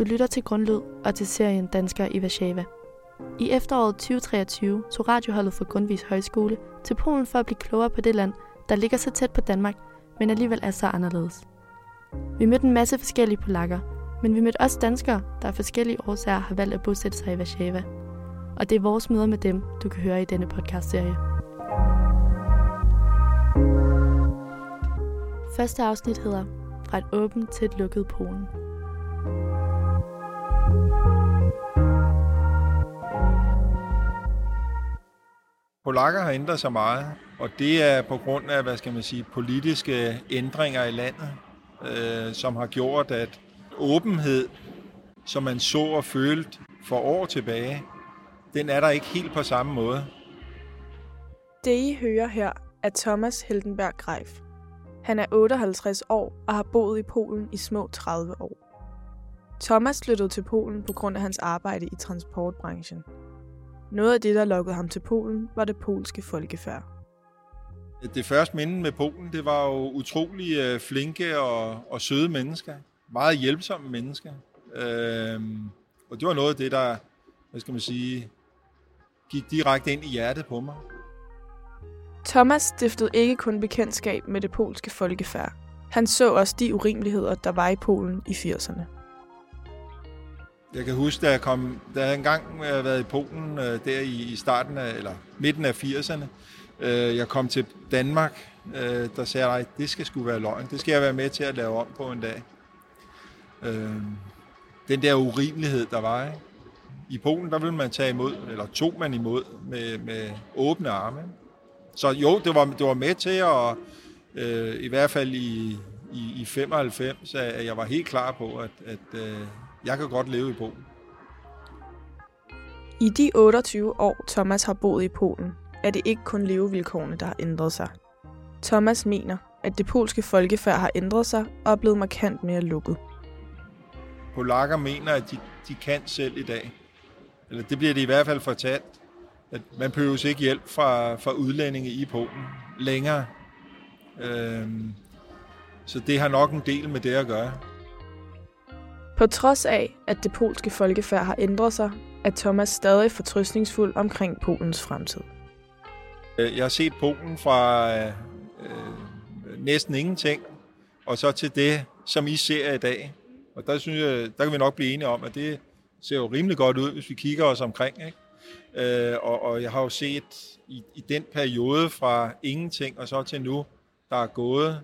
Du lytter til Grundlyd og til serien Danskere i Warszawa. I efteråret 2023 tog radioholdet fra Grundvis Højskole til Polen for at blive klogere på det land, der ligger så tæt på Danmark, men alligevel er så anderledes. Vi mødte en masse forskellige polakker, men vi mødte også danskere, der af forskellige årsager har valgt at bosætte sig i Warszawa. Og det er vores møder med dem, du kan høre i denne podcastserie. Første afsnit hedder Fra et åbent til et lukket Polen. Polakker har ændret sig meget, og det er på grund af, hvad skal man sige, politiske ændringer i landet, øh, som har gjort, at åbenhed, som man så og følte for år tilbage, den er der ikke helt på samme måde. Det I hører her er Thomas Heldenberg Greif. Han er 58 år og har boet i Polen i små 30 år. Thomas flyttede til Polen på grund af hans arbejde i transportbranchen. Noget af det, der lokkede ham til Polen, var det polske folkefærd. Det første minde med Polen, det var jo utrolig øh, flinke og, og søde mennesker. Meget hjælpsomme mennesker. Øhm, og det var noget af det, der, hvad skal man sige, gik direkte ind i hjertet på mig. Thomas stiftede ikke kun bekendtskab med det polske folkefærd. Han så også de urimeligheder, der var i Polen i 80'erne. Jeg kan huske, da jeg kom, da jeg engang øh, havde været i Polen, øh, der i starten af, eller midten af 80'erne, øh, jeg kom til Danmark, øh, der sagde jeg, det skal sgu være løgn, det skal jeg være med til at lave om på en dag. Øh, den der urimelighed, der var, ikke? I Polen, der ville man tage imod, eller tog man imod med, med åbne arme. Så jo, det var, det var med til at, øh, i hvert fald i, i, i 95, at jeg var helt klar på, at, at øh, jeg kan godt leve i Polen. I de 28 år, Thomas har boet i Polen, er det ikke kun levevilkårene, der har ændret sig. Thomas mener, at det polske folkefærd har ændret sig og er blevet markant mere lukket. Polakker mener, at de, de kan selv i dag. Eller det bliver det i hvert fald fortalt, at man behøver ikke hjælp fra, fra udlændinge i Polen længere. Øhm, så det har nok en del med det at gøre. På trods af, at det polske folkefærd har ændret sig, er Thomas stadig fortrystningsfuld omkring Polens fremtid. Øh, jeg har set Polen fra øh, øh, næsten ingenting, og så til det, som I ser i dag. Og der synes jeg, der kan vi nok blive enige om, at det ser jo rimelig godt ud, hvis vi kigger os omkring. Ikke? Øh, og, og jeg har jo set i, i den periode fra ingenting og så til nu, der er gået,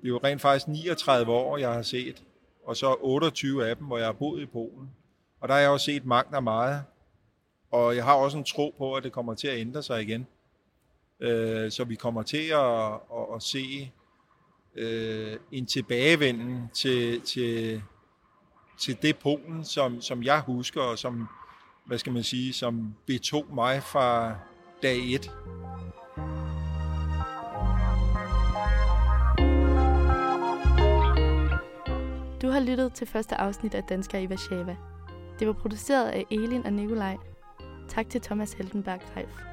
det er jo rent faktisk 39 år, jeg har set, og så 28 af dem, hvor jeg har boet i Polen. Og der har jeg også set mangt og meget. Og jeg har også en tro på, at det kommer til at ændre sig igen. Øh, så vi kommer til at, at, at se øh, en tilbagevenden til, til, til det Polen, som, som jeg husker, og som, hvad skal man sige, som betog mig fra dag 1. har lyttet til første afsnit af Dansker i Warszawa. Det var produceret af Elin og Nikolaj. Tak til Thomas Heldenberg Greif.